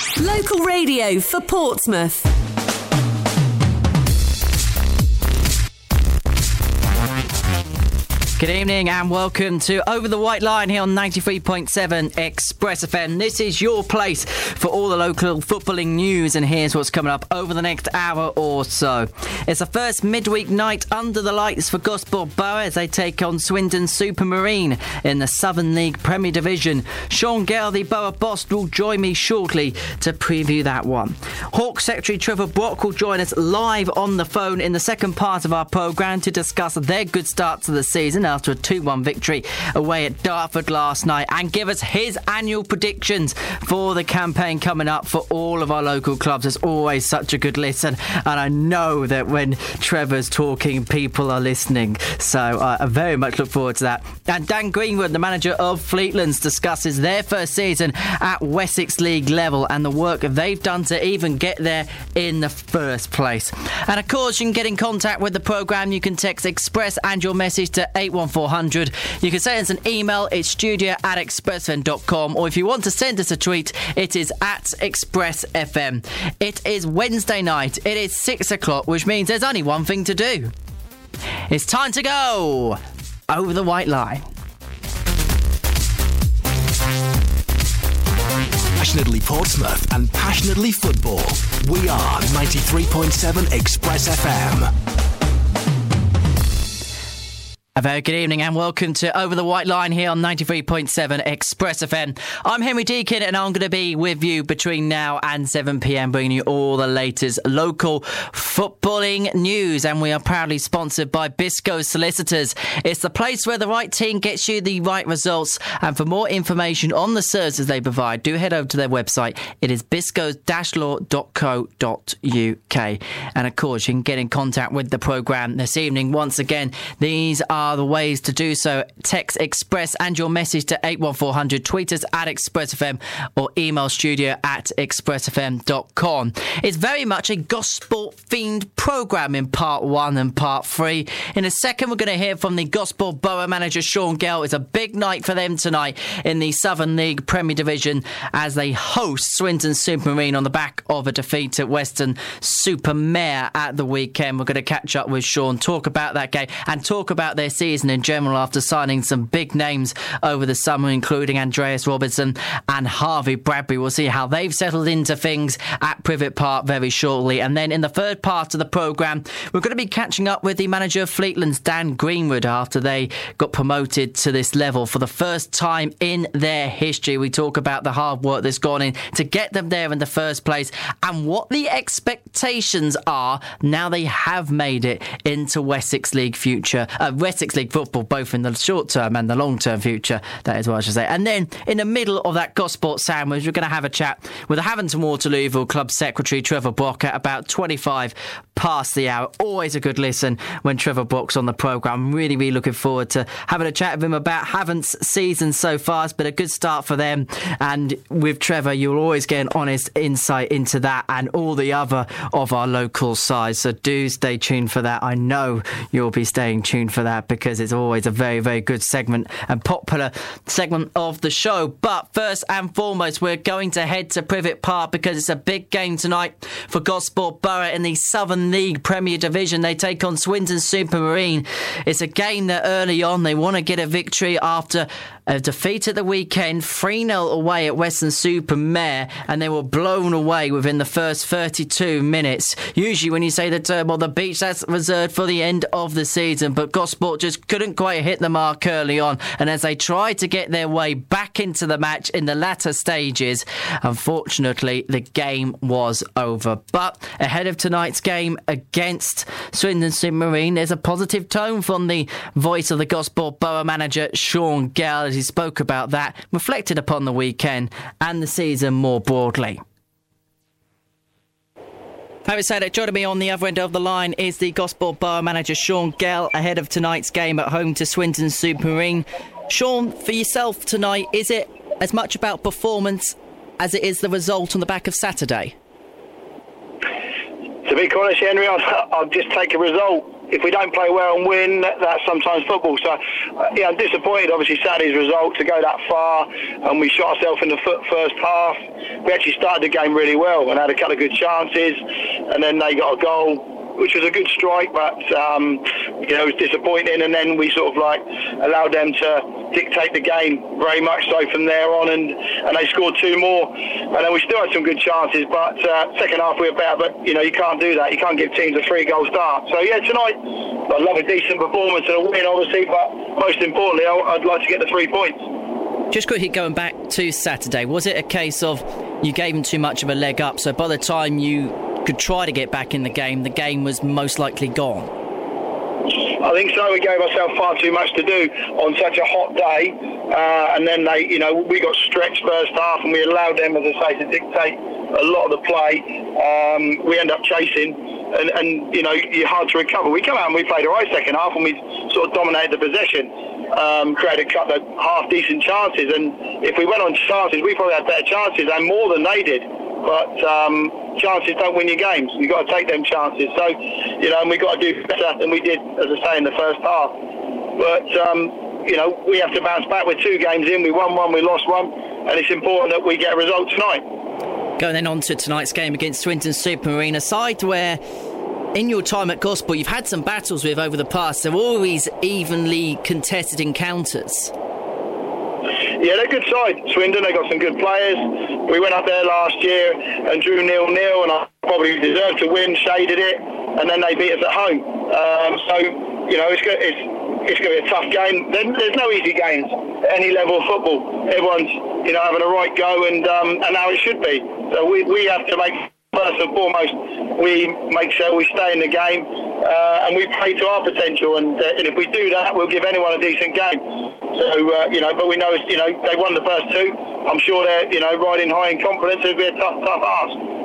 Local radio for Portsmouth. Good evening and welcome to Over the White Line here on 93.7 Express FM. This is your place for all the local footballing news, and here's what's coming up over the next hour or so. It's the first midweek night under the lights for Gosport Borough as they take on Swindon Supermarine in the Southern League Premier Division. Sean Gale, the Borough boss, will join me shortly to preview that one. Hawk Secretary Trevor Brock will join us live on the phone in the second part of our programme to discuss their good start to the season after a 2 1 victory away at Dartford last night and give us his annual predictions for the campaign coming up for all of our local clubs. It's always such a good listen, and I know that when Trevor's talking, people are listening. So uh, I very much look forward to that. And Dan Greenwood, the manager of Fleetlands, discusses their first season at Wessex League level and the work they've done to even get there in the first place. And of course, you can get in contact with the programme. You can text Express and your message to 8 81400. You can send us an email, it's studio at expressfm.com, or if you want to send us a tweet, it is at expressfm. It is Wednesday night, it is 6 o'clock, which means there's only one thing to do. It's time to go over the white line. Passionately Portsmouth and passionately football. We are 93.7 Express FM. A very good evening and welcome to Over the White Line here on 93.7 Express FM. I'm Henry Deacon and I'm going to be with you between now and 7pm bringing you all the latest local footballing news and we are proudly sponsored by Biscoe Solicitors. It's the place where the right team gets you the right results and for more information on the services they provide do head over to their website. It is biscoes-law.co.uk and of course you can get in contact with the programme this evening. Once again, these are are the ways to do so. Text Express and your message to 81400. Tweet us at ExpressFM or email studio at expressfm.com. It's very much a Gosport themed programme in part one and part three. In a second, we're going to hear from the Gosport Borough manager Sean Gale. It's a big night for them tonight in the Southern League Premier Division as they host Swindon Supermarine on the back of a defeat at Weston Supermare at the weekend. We're going to catch up with Sean, talk about that game, and talk about their season in general after signing some big names over the summer, including Andreas Robinson and Harvey Bradbury. We'll see how they've settled into things at Privet Park very shortly. And then in the third part of the programme, we're going to be catching up with the manager of Fleetlands, Dan Greenwood, after they got promoted to this level for the first time in their history. We talk about the hard work that's gone in to get them there in the first place and what the expectations are now they have made it into Wessex League future, uh, Wessex League football, both in the short term and the long term future. That is what I should say. And then in the middle of that Gosport sandwich, we're going to have a chat with the Havant and Waterlooville Club Secretary Trevor Brock at about 25 past the hour. Always a good listen when Trevor Brock's on the programme. Really, really looking forward to having a chat with him about Havant's season so far. It's been a good start for them. And with Trevor, you'll always get an honest insight into that and all the other of our local sides. So do stay tuned for that. I know you'll be staying tuned for that because it's always a very, very good segment and popular segment of the show. But first and foremost, we're going to head to Privet Park because it's a big game tonight for Gosport Borough in the Southern League Premier Division. They take on Swindon Supermarine. It's a game that early on they want to get a victory after a defeat at the weekend, 3 0 away at Weston-super-Mare, and they were blown away within the first 32 minutes. Usually, when you say the term on the beach, that's reserved for the end of the season, but Gosport just couldn't quite hit the mark early on. And as they tried to get their way back into the match in the latter stages, unfortunately, the game was over. But ahead of tonight's game against Swindon Supermarine, there's a positive tone from the voice of the Gosport Borough manager, Sean Gale he spoke about that, reflected upon the weekend and the season more broadly. Having said it, joining me on the other end of the line is the Gosport Borough manager Sean Gale ahead of tonight's game at home to Swindon Supermarine. Sean, for yourself tonight, is it as much about performance as it is the result on the back of Saturday? To be honest, Henry, I'll, I'll just take a result if we don't play well and win, that's sometimes football. So, uh, yeah, I'm disappointed. Obviously, Saturday's result to go that far, and we shot ourselves in the foot first half. We actually started the game really well and had a couple of good chances, and then they got a goal which was a good strike, but um, you know it was disappointing. And then we sort of like allowed them to dictate the game very much so from there on, and, and they scored two more, and then we still had some good chances. But uh, second half we were better, but you know you can't do that. You can't give teams a three goal start. So yeah, tonight I'd love a decent performance and a win, obviously, but most importantly I'd like to get the three points. Just quickly going back to Saturday, was it a case of you gave them too much of a leg up? So by the time you could try to get back in the game, the game was most likely gone. I think so. We gave ourselves far too much to do on such a hot day, uh, and then they, you know, we got stretched first half, and we allowed them, as I say, to dictate a lot of the play. Um, we end up chasing, and, and you know, you're hard to recover. We come out and we played right second half, and we sort of dominated the possession. Um, created a couple of half decent chances, and if we went on chances, we probably had better chances and more than they did but um, chances don't win your games. You've got to take them chances. So, you know, and we've got to do better than we did, as I say, in the first half. But, um, you know, we have to bounce back. We're two games in. We won one, we lost one, and it's important that we get a result tonight. Going then on to tonight's game against Swindon Supermarine, a side where in your time at Gosport, you've had some battles with over the past. They're always evenly contested encounters. Yeah, they're a good side. Swindon, they got some good players. We went up there last year and drew nil nil, and I probably deserved to win, shaded it, and then they beat us at home. Um, so you know, it's it's it's going to be a tough game. There's no easy games at any level of football. Everyone's you know having a right go, and um, and now it should be. So we we have to make first and foremost we make sure we stay in the game uh, and we play to our potential. And, uh, and, if we do that, we'll give anyone a decent game. So uh, you know, but we know you know they won the first two. I'm sure they're you know riding high in confidence. It'll be a tough, tough ask.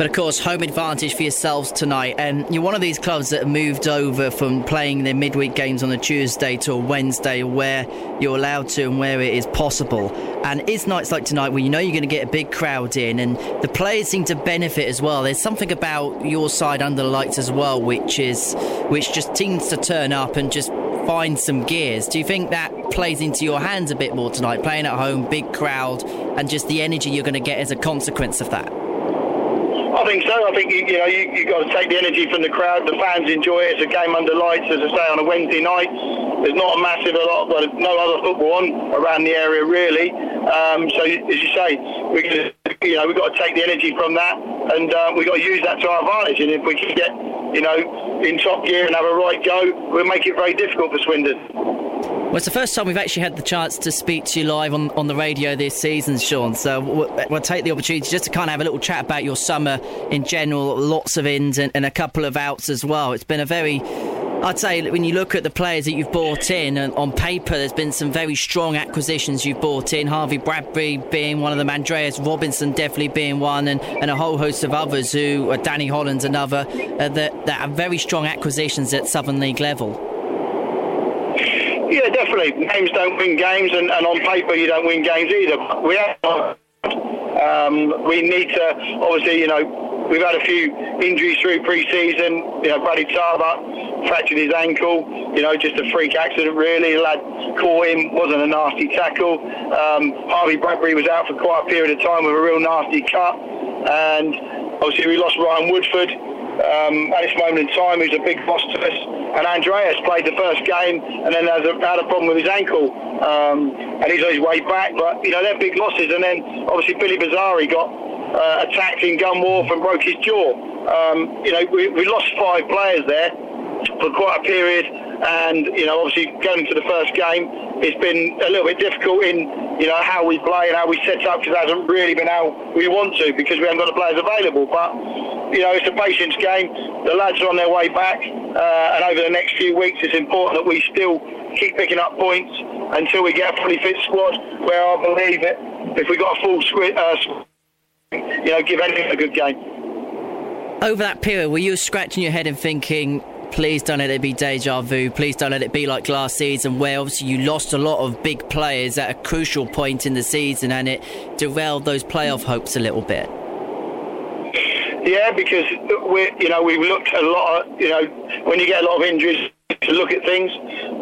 But of course, home advantage for yourselves tonight. And you're one of these clubs that have moved over from playing their midweek games on a Tuesday to a Wednesday where you're allowed to and where it is possible. And it's nights like tonight where you know you're going to get a big crowd in and the players seem to benefit as well. There's something about your side under the lights as well, which is which just seems to turn up and just find some gears. Do you think that plays into your hands a bit more tonight, playing at home, big crowd, and just the energy you're going to get as a consequence of that? I think so. I think you, you know you you got to take the energy from the crowd. The fans enjoy it. It's a game under lights, as I say, on a Wednesday night. There's not a massive a lot, well, no other football on around the area really. Um, so as you say, we you know we've got to take the energy from that, and uh, we've got to use that to our advantage. And if we can get you know in top gear and have a right go, we'll make it very difficult for Swindon. Well, it's the first time we've actually had the chance to speak to you live on, on the radio this season, Sean. So we'll, we'll take the opportunity just to kind of have a little chat about your summer in general. Lots of ins and, and a couple of outs as well. It's been a very I'd say when you look at the players that you've bought in, and on paper, there's been some very strong acquisitions you've bought in. Harvey Bradbury being one of them, Andreas Robinson definitely being one, and, and a whole host of others who, uh, Danny Holland's another, uh, that, that are very strong acquisitions at Southern League level. Yeah, definitely. Names don't win games, and, and on paper you don't win games either. We have, um, we need to obviously, you know, we've had a few injuries through pre-season. You know, Brady Tarbuck fractured his ankle. You know, just a freak accident really. The lad caught him, wasn't a nasty tackle. Um, Harvey Bradbury was out for quite a period of time with a real nasty cut, and obviously we lost Ryan Woodford um, at this moment in time, who's a big boss to us. And Andreas played the first game and then has a, had a problem with his ankle. Um, and he's on his way back. But, you know, they're big losses. And then obviously Billy Bazzari got uh, attacked in Gunwharf and broke his jaw. Um, you know, we, we lost five players there for quite a period. And you know obviously going to the first game it's been a little bit difficult in you know how we play and how we set up because it hasn't really been how we want to because we haven't got the players available. But you know it's a patience game. The lads are on their way back uh, and over the next few weeks it's important that we still keep picking up points until we get a fully fit squad where I believe it if we got a full squid uh, you know give anything a good game. Over that period, were you scratching your head and thinking, Please don't let it be deja vu. Please don't let it be like last season, where obviously you lost a lot of big players at a crucial point in the season and it derailed those playoff hopes a little bit. Yeah, because we, you know, we've looked a lot. Of, you know, when you get a lot of injuries, to look at things.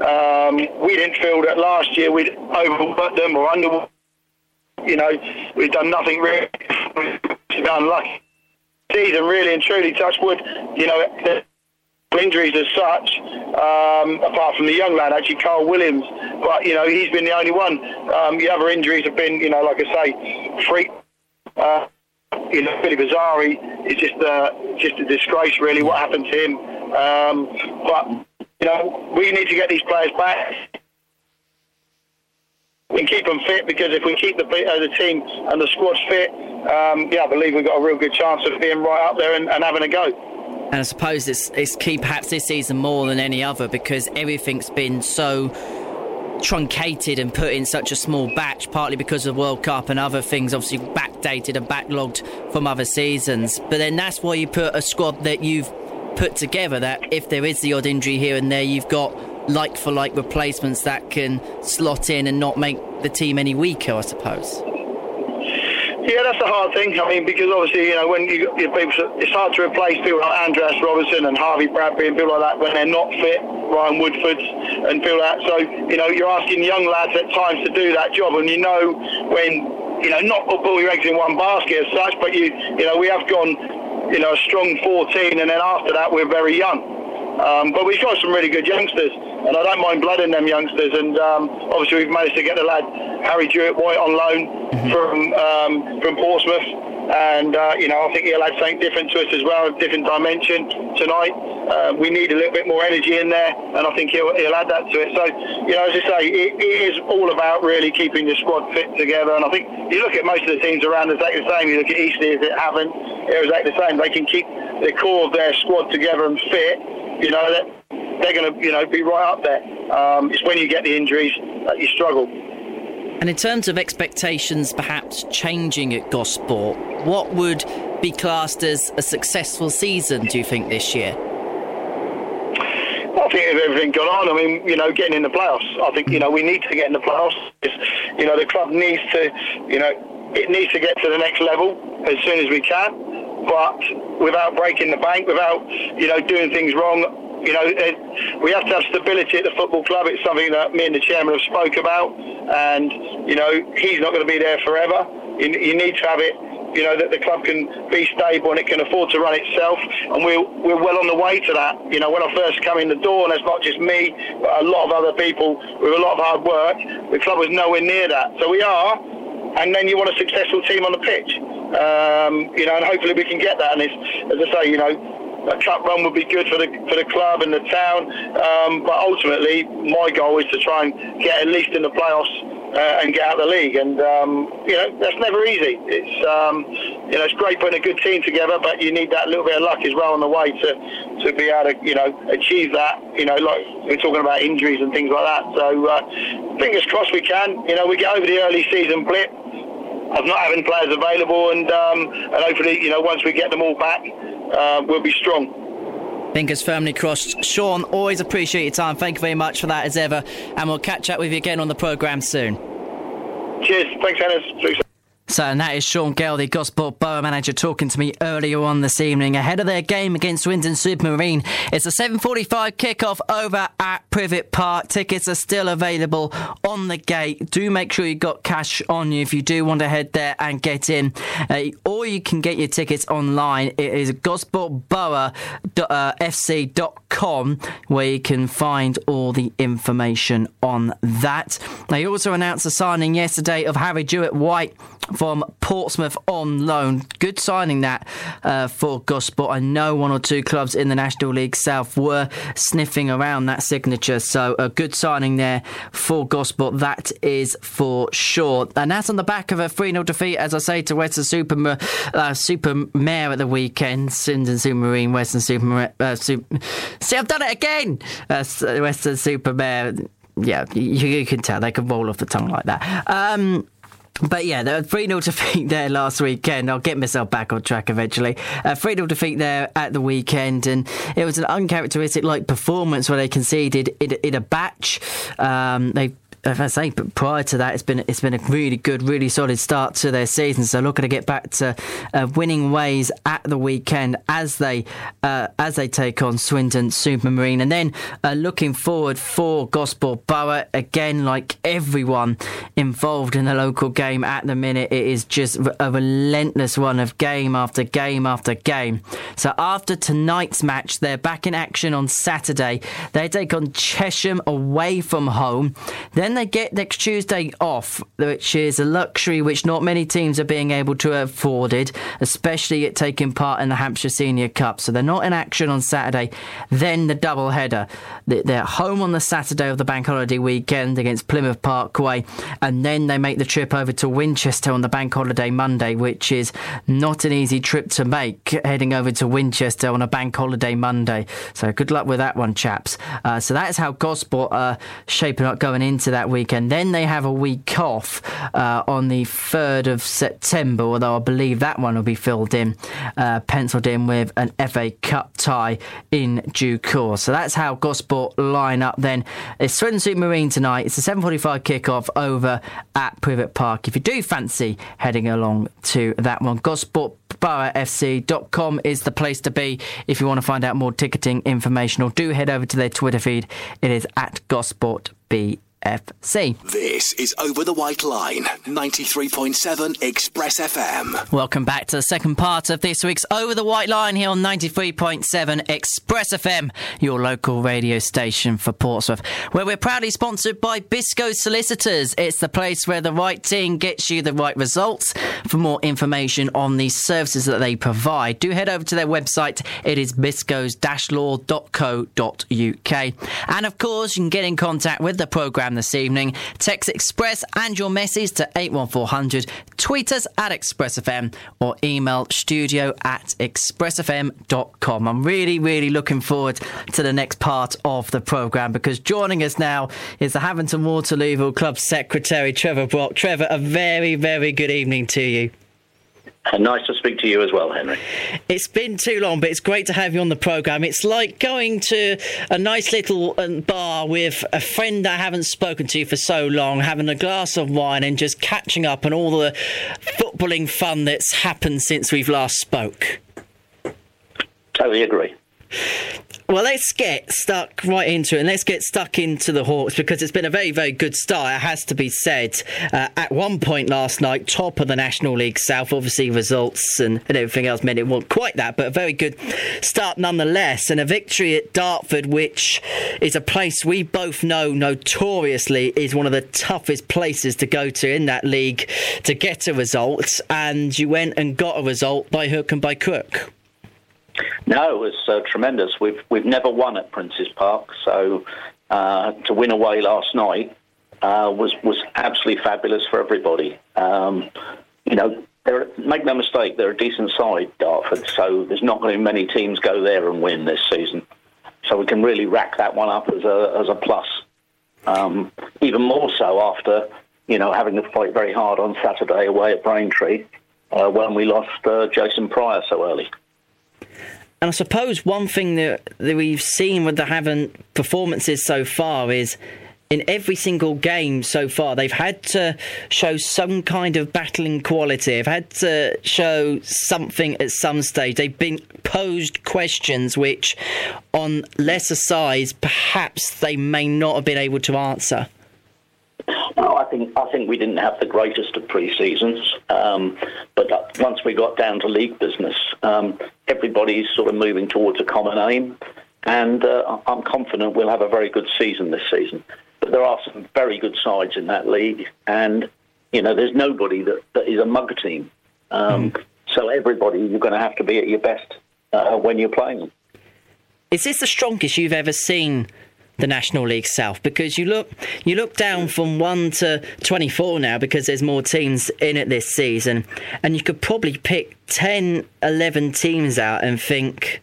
Um, we didn't feel that last year we'd overworked them or underworked. You know, we've done nothing really. We've been unlucky. Season really and truly, touch wood. You know, injuries as such, um, apart from the young lad, actually Carl Williams. But you know, he's been the only one. Um, the other injuries have been, you know, like I say, freak. Uh, you know, Billy Bazzari is just uh, just a disgrace, really. What happened to him? Um, but you know, we need to get these players back and keep them fit because if we keep the, uh, the team and the squads fit, um, yeah, I believe we've got a real good chance of being right up there and, and having a go. And I suppose it's, it's key perhaps this season more than any other because everything's been so truncated and put in such a small batch, partly because of World Cup and other things, obviously backdated and backlogged from other seasons. But then that's why you put a squad that you've put together that if there is the odd injury here and there, you've got like for like replacements that can slot in and not make the team any weaker, I suppose. Yeah, that's the hard thing. I mean, because obviously, you know, when you, you people, it's hard to replace people like Andreas Robinson and Harvey Bradbury and people like that when they're not fit. Ryan Woodfords and people like that. So, you know, you're asking young lads at times to do that job, and you know when you know, not all your eggs in one basket as such, but you, you know, we have gone, you know, a strong 14, and then after that we're very young. Um, but we've got some really good youngsters, and I don't mind blooding them youngsters. And um, obviously, we've managed to get the lad Harry Jewitt-White on loan mm-hmm. from um, from Portsmouth, and uh, you know I think he'll add something different to us as well, a different dimension tonight. Uh, we need a little bit more energy in there, and I think he'll, he'll add that to it. So, you know, as I say, it, it is all about really keeping the squad fit together. And I think you look at most of the teams around exactly the same. You look at Eastleigh, it haven't, they're exactly the same. They can keep the core of their squad together and fit you know, that they're going to, you know, be right up there. Um, it's when you get the injuries that you struggle. And in terms of expectations perhaps changing at Gosport, what would be classed as a successful season, do you think, this year? I think if everything gone on, I mean, you know, getting in the playoffs. I think, you know, we need to get in the playoffs. It's, you know, the club needs to, you know, it needs to get to the next level as soon as we can but without breaking the bank, without you know doing things wrong. You know, it, we have to have stability at the football club. It's something that me and the chairman have spoke about, and you know he's not going to be there forever. You, you need to have it you know, that the club can be stable and it can afford to run itself. And we're, we're well on the way to that. You know, when I first come in the door, and it's not just me, but a lot of other people with a lot of hard work, the club was nowhere near that. So we are, and then you want a successful team on the pitch. Um, you know, and hopefully we can get that. And as I say, you know, a cup run would be good for the for the club and the town. Um, but ultimately, my goal is to try and get at least in the playoffs uh, and get out of the league. And um, you know that's never easy. It's um, you know it's great putting a good team together, but you need that little bit of luck as well on the way to to be able to you know achieve that. You know, like we're talking about injuries and things like that. So uh, fingers crossed we can. You know, we get over the early season blip of not having players available, and um, and hopefully, you know, once we get them all back, uh, we'll be strong. Fingers firmly crossed. Sean, always appreciate your time. Thank you very much for that as ever, and we'll catch up with you again on the programme soon. Cheers. Thanks, Ennis. So, and that is Sean Gale, the Gosport Borough manager, talking to me earlier on this evening ahead of their game against Swindon Supermarine. It's a 7:45 kickoff over at Privet Park. Tickets are still available on the gate. Do make sure you've got cash on you if you do want to head there and get in. Uh, or you can get your tickets online. It is gosportboroughfc.com where you can find all the information on that. They also announced a signing yesterday of Harry Jewitt-White from Portsmouth on loan. Good signing that uh, for Gosport. I know one or two clubs in the National League South were sniffing around that signature, so a good signing there for Gosport. That is for sure. And that's on the back of a 3 0 defeat, as I say, to Western Super, uh, Super Mare at the weekend. Swindon Supermarine, Western Super. Uh, Super See, I've done it again! Uh, Western Super Mare. Yeah, you, you, can tell they can roll off the tongue like that. Um, but yeah, the 3 0 defeat there last weekend. I'll get myself back on track eventually. 3 uh, 0 defeat there at the weekend, and it was an uncharacteristic like performance where they conceded in, in a batch. Um, they as I say, but prior to that, it's been it's been a really good, really solid start to their season. So looking to get back to uh, winning ways at the weekend as they uh, as they take on Swindon Supermarine, and then uh, looking forward for Gosport Borough again, like everyone involved in the local game at the minute, it is just a relentless one of game after game after game. So after tonight's match, they're back in action on Saturday. They take on Chesham away from home. Then they get next Tuesday off, which is a luxury which not many teams are being able to afford, especially at taking part in the Hampshire Senior Cup. So they're not in action on Saturday. Then the double header. They're home on the Saturday of the bank holiday weekend against Plymouth Parkway, and then they make the trip over to Winchester on the bank holiday Monday, which is not an easy trip to make, heading over to Winchester on a bank holiday Monday. So good luck with that one, chaps. Uh, so that's how Gosport are shaping up going into that weekend. Then they have a week off uh, on the 3rd of September, although I believe that one will be filled in, uh, penciled in with an FA Cup tie in due course. So that's how Gosport line up then. It's Swindon Supermarine tonight. It's a 7.45 kickoff over at Privet Park. If you do fancy heading along to that one, gosportboroughfc.com is the place to be if you want to find out more ticketing information or do head over to their Twitter feed. It is at gosportb. FC. This is Over the White Line, 93.7 Express FM. Welcome back to the second part of this week's Over the White Line here on 93.7 Express FM, your local radio station for Portsmouth, where we're proudly sponsored by Biscoe Solicitors. It's the place where the right team gets you the right results. For more information on the services that they provide, do head over to their website. It is biscoes-law.co.uk. And of course, you can get in contact with the programme programme this evening. Text Express and your message to 81400. Tweet us at ExpressFM or email studio at expressfm.com. I'm really, really looking forward to the next part of the programme because joining us now is the Havant Waterlooville Club Secretary, Trevor Brock. Trevor, a very, very good evening to you. And nice to speak to you as well, Henry. It's been too long, but it's great to have you on the programme. It's like going to a nice little um, bar with a friend I haven't spoken to for so long, having a glass of wine and just catching up on all the footballing fun that's happened since we've last spoke. Totally agree. Well, let's get stuck right into it and let's get stuck into the Hawks because it's been a very, very good start, it has to be said. Uh, at one point last night, top of the National League South, obviously results and, and everything else meant it wasn't quite that, but a very good start nonetheless. And a victory at Dartford, which is a place we both know notoriously is one of the toughest places to go to in that league to get a result. And you went and got a result by hook and by crook. No, it was uh, tremendous. We've we've never won at Princes Park, so uh, to win away last night uh, was was absolutely fabulous for everybody. Um, you know, make no mistake, they're a decent side, Dartford. So there's not going to be many teams go there and win this season. So we can really rack that one up as a as a plus. Um, even more so after you know having to fight very hard on Saturday away at Braintree uh, when we lost uh, Jason Prior so early. And I suppose one thing that, that we've seen with the Havant performances so far is in every single game so far, they've had to show some kind of battling quality. They've had to show something at some stage. They've been posed questions which, on lesser size, perhaps they may not have been able to answer. No, I think I think we didn't have the greatest of pre-seasons, um, but once we got down to league business, um, everybody's sort of moving towards a common aim, and uh, I'm confident we'll have a very good season this season. But there are some very good sides in that league, and you know there's nobody that, that is a mug team. Um, mm. So everybody, you're going to have to be at your best uh, when you're playing them. Is this the strongest you've ever seen the National League South because you look you look down from 1 to 24 now because there's more teams in it this season and you could probably pick 10 11 teams out and think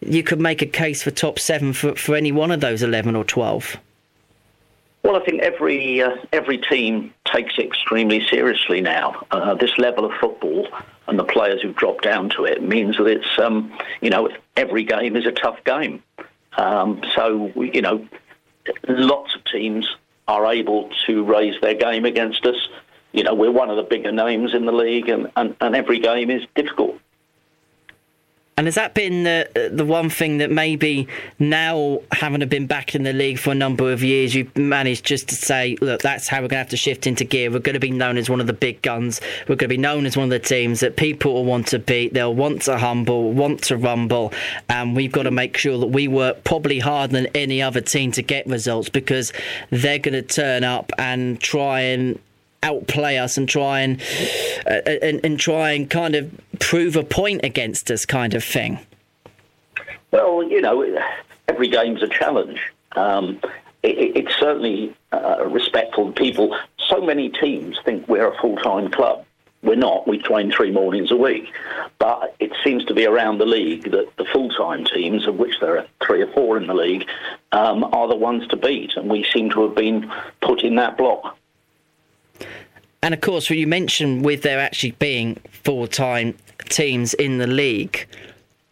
you could make a case for top 7 for, for any one of those 11 or 12 well, I think every uh, every team takes it extremely seriously now. Uh, this level of football and the players who've dropped down to it means that it's um, you know every game is a tough game. Um, so, you know, lots of teams are able to raise their game against us. You know, we're one of the bigger names in the league, and, and, and every game is difficult. And has that been the the one thing that maybe now, having been back in the league for a number of years, you've managed just to say, look, that's how we're going to have to shift into gear. We're going to be known as one of the big guns. We're going to be known as one of the teams that people will want to beat. They'll want to humble, want to rumble, and we've got to make sure that we work probably harder than any other team to get results because they're going to turn up and try and outplay us and try and, uh, and and try and kind of prove a point against us, kind of thing. Well, you know, every game's a challenge. Um, it, it's certainly uh, respectful. People, so many teams think we're a full time club. We're not. We train three mornings a week. But it seems to be around the league that the full time teams, of which there are three or four in the league, um, are the ones to beat. And we seem to have been put in that block. And of course, you mentioned with there actually being full time teams in the league,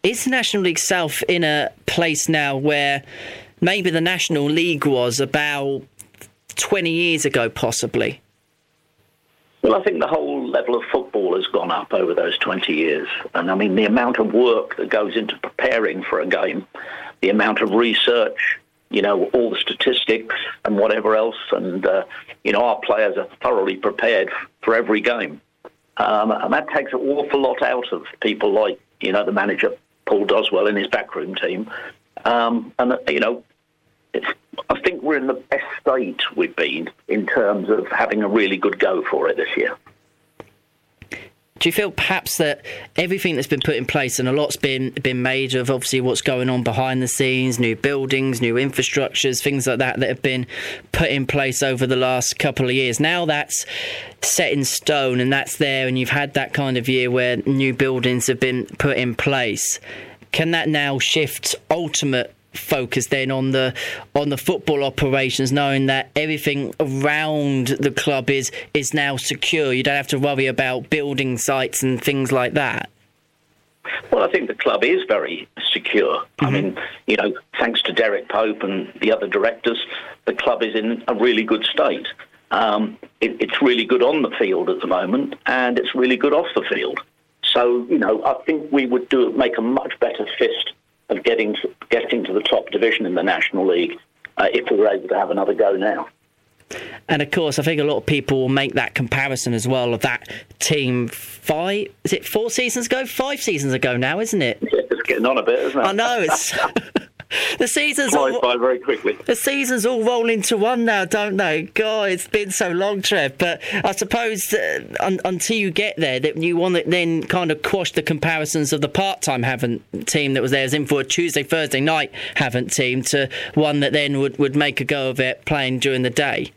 is the National League South in a place now where maybe the National League was about 20 years ago, possibly? Well, I think the whole level of football has gone up over those 20 years. And I mean, the amount of work that goes into preparing for a game, the amount of research, you know, all the statistics and whatever else. And, uh, you know, our players are thoroughly prepared for every game. Um, and that takes an awful lot out of people like, you know, the manager, Paul Doswell, and his backroom team. Um, and, you know, I think we're in the best state we've been in terms of having a really good go for it this year. Do you feel perhaps that everything that's been put in place and a lot's been been made of obviously what's going on behind the scenes, new buildings, new infrastructures, things like that that have been put in place over the last couple of years. Now that's set in stone and that's there, and you've had that kind of year where new buildings have been put in place. Can that now shift ultimate focus then on the on the football operations, knowing that everything around the club is is now secure. You don't have to worry about building sites and things like that. Well, I think the club is very secure. Mm-hmm. I mean, you know, thanks to Derek Pope and the other directors, the club is in a really good state. Um, it, it's really good on the field at the moment, and it's really good off the field. So, you know, I think we would do make a much better fist of getting to, getting to the top division in the National League uh, if we were able to have another go now. And of course, I think a lot of people will make that comparison as well of that team five, is it four seasons ago? Five seasons ago now, isn't it? Yeah, it's getting on a bit, isn't it? I know. It's. the season's all, by very quickly. The seasons all roll into one now, don't they? God, it's been so long, Trev. But I suppose uh, un- until you get there, that you want to then kind of quash the comparisons of the part-time Havant team that was there, as in for a Tuesday, Thursday night Havant team to one that then would, would make a go of it playing during the day.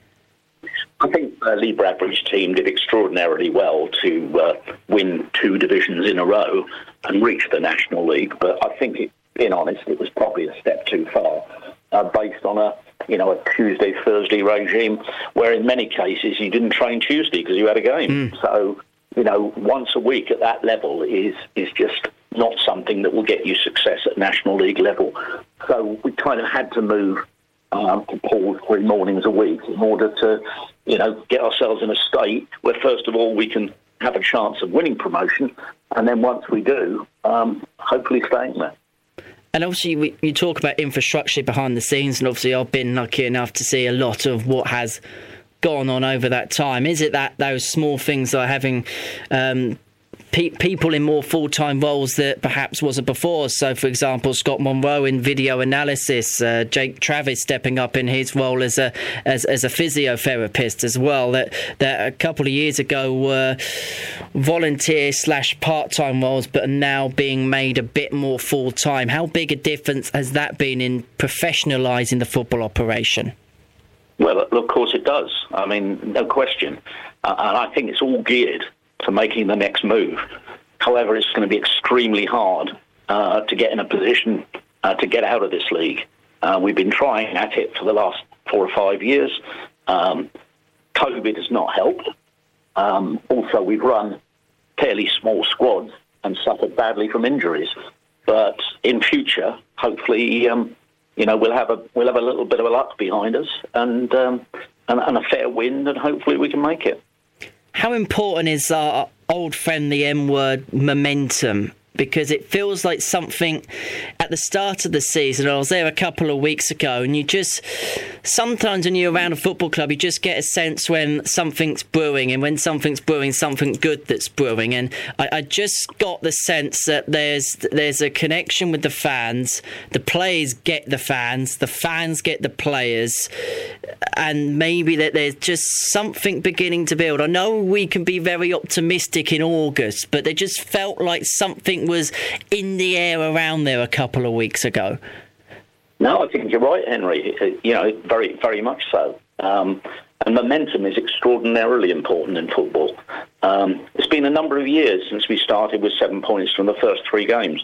I think uh, Lee Bradbury's team did extraordinarily well to uh, win two divisions in a row and reach the National League. But I think it being honest, it was probably a step too far, uh, based on a you know a Tuesday Thursday regime, where in many cases you didn't train Tuesday because you had a game. Mm. So you know once a week at that level is is just not something that will get you success at national league level. So we kind of had to move um, to Paul three mornings a week in order to you know get ourselves in a state where first of all we can have a chance of winning promotion, and then once we do, um, hopefully staying there. And obviously, we, you talk about infrastructure behind the scenes, and obviously, I've been lucky enough to see a lot of what has gone on over that time. Is it that those small things are having um, pe- people in more full time roles that perhaps wasn't before. So, for example, Scott Monroe in video analysis, uh, Jake Travis stepping up in his role as a as, as a physiotherapist as well. That that a couple of years ago were volunteer slash part time roles, but are now being made a bit more full time. How big a difference has that been in professionalising the football operation? Well, of course it does. I mean, no question. Uh, and I think it's all geared to making the next move. However, it's going to be extremely hard uh, to get in a position uh, to get out of this league. Uh, we've been trying at it for the last four or five years. Um, COVID has not helped. Um, also, we've run fairly small squads and suffered badly from injuries. But in future, hopefully, um, you know, we'll have a we'll have a little bit of a luck behind us, and um, and, and a fair wind, and hopefully we can make it. How important is our old friend, the M word, momentum? Because it feels like something at the start of the season. I was there a couple of weeks ago, and you just sometimes when you're around a football club, you just get a sense when something's brewing, and when something's brewing, something good that's brewing. And I, I just got the sense that there's there's a connection with the fans. The players get the fans, the fans get the players, and maybe that there's just something beginning to build. I know we can be very optimistic in August, but it just felt like something was in the air around there a couple of weeks ago. No, I think you're right, Henry. You know, very, very much so. Um, and momentum is extraordinarily important in football. Um, it's been a number of years since we started with seven points from the first three games.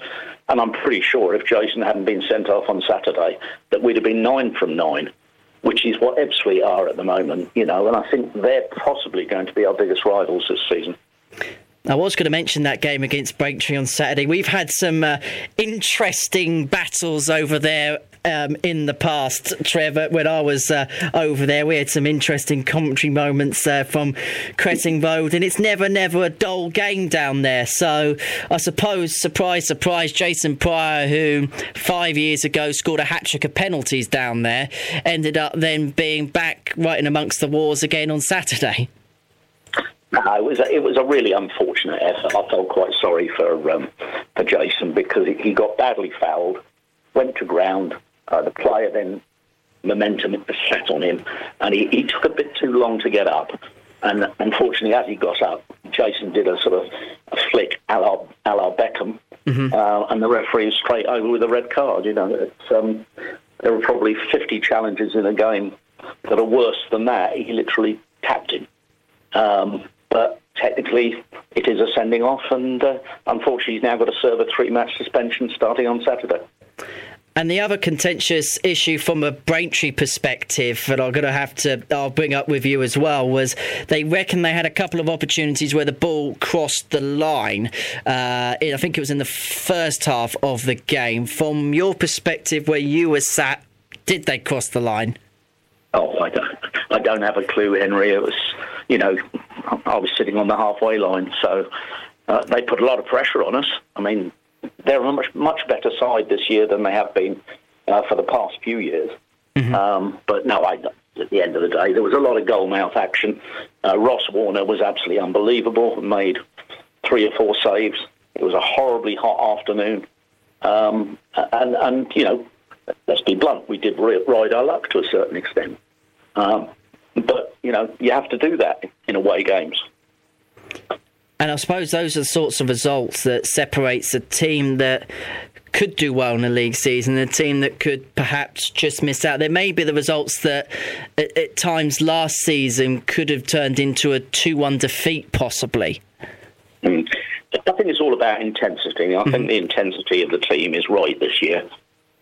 And I'm pretty sure if Jason hadn't been sent off on Saturday, that we'd have been nine from nine, which is what Ebbsfleet are at the moment, you know. And I think they're possibly going to be our biggest rivals this season. I was going to mention that game against Braintree on Saturday. We've had some uh, interesting battles over there um, in the past, Trevor, when I was uh, over there. We had some interesting commentary moments uh, from Cressing Road, and it's never, never a dull game down there. So I suppose, surprise, surprise, Jason Prior, who five years ago scored a hat trick of penalties down there, ended up then being back right in amongst the wars again on Saturday. No, it was a, it was a really unfortunate effort. I felt quite sorry for um, for Jason because he got badly fouled, went to ground. Uh, the player then momentum set on him, and he, he took a bit too long to get up. And unfortunately, as he got up, Jason did a sort of a flick a la, a la Beckham, mm-hmm. uh, and the referee was straight over with a red card. You know, um, there were probably 50 challenges in a game that are worse than that. He literally tapped him. Um, but technically it is a sending off, and uh, unfortunately he's now got to serve a three-match suspension starting on Saturday. And the other contentious issue from a Braintree perspective that I'm going to have to I'll bring up with you as well was they reckon they had a couple of opportunities where the ball crossed the line. Uh, I think it was in the first half of the game. From your perspective, where you were sat, did they cross the line? Oh, I don't, I don't have a clue, Henry. It was, you know, I was sitting on the halfway line, so uh, they put a lot of pressure on us. I mean, they're a much much better side this year than they have been uh, for the past few years. Mm-hmm. Um, but no, I, at the end of the day, there was a lot of goal mouth action. Uh, Ross Worner was absolutely unbelievable. Made three or four saves. It was a horribly hot afternoon, um, and and you know, let's be blunt, we did ride our luck to a certain extent. Um, but, you know, you have to do that in away games. And I suppose those are the sorts of results that separates a team that could do well in the league season, a team that could perhaps just miss out. There may be the results that at, at times last season could have turned into a 2 1 defeat, possibly. Mm. I think it's all about intensity. I mm-hmm. think the intensity of the team is right this year.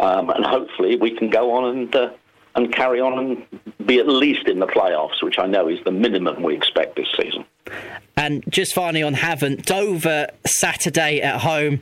Um, and hopefully we can go on and uh, and carry on and be at least in the playoffs, which I know is the minimum we expect this season. And just finally on Havant, Dover Saturday at home,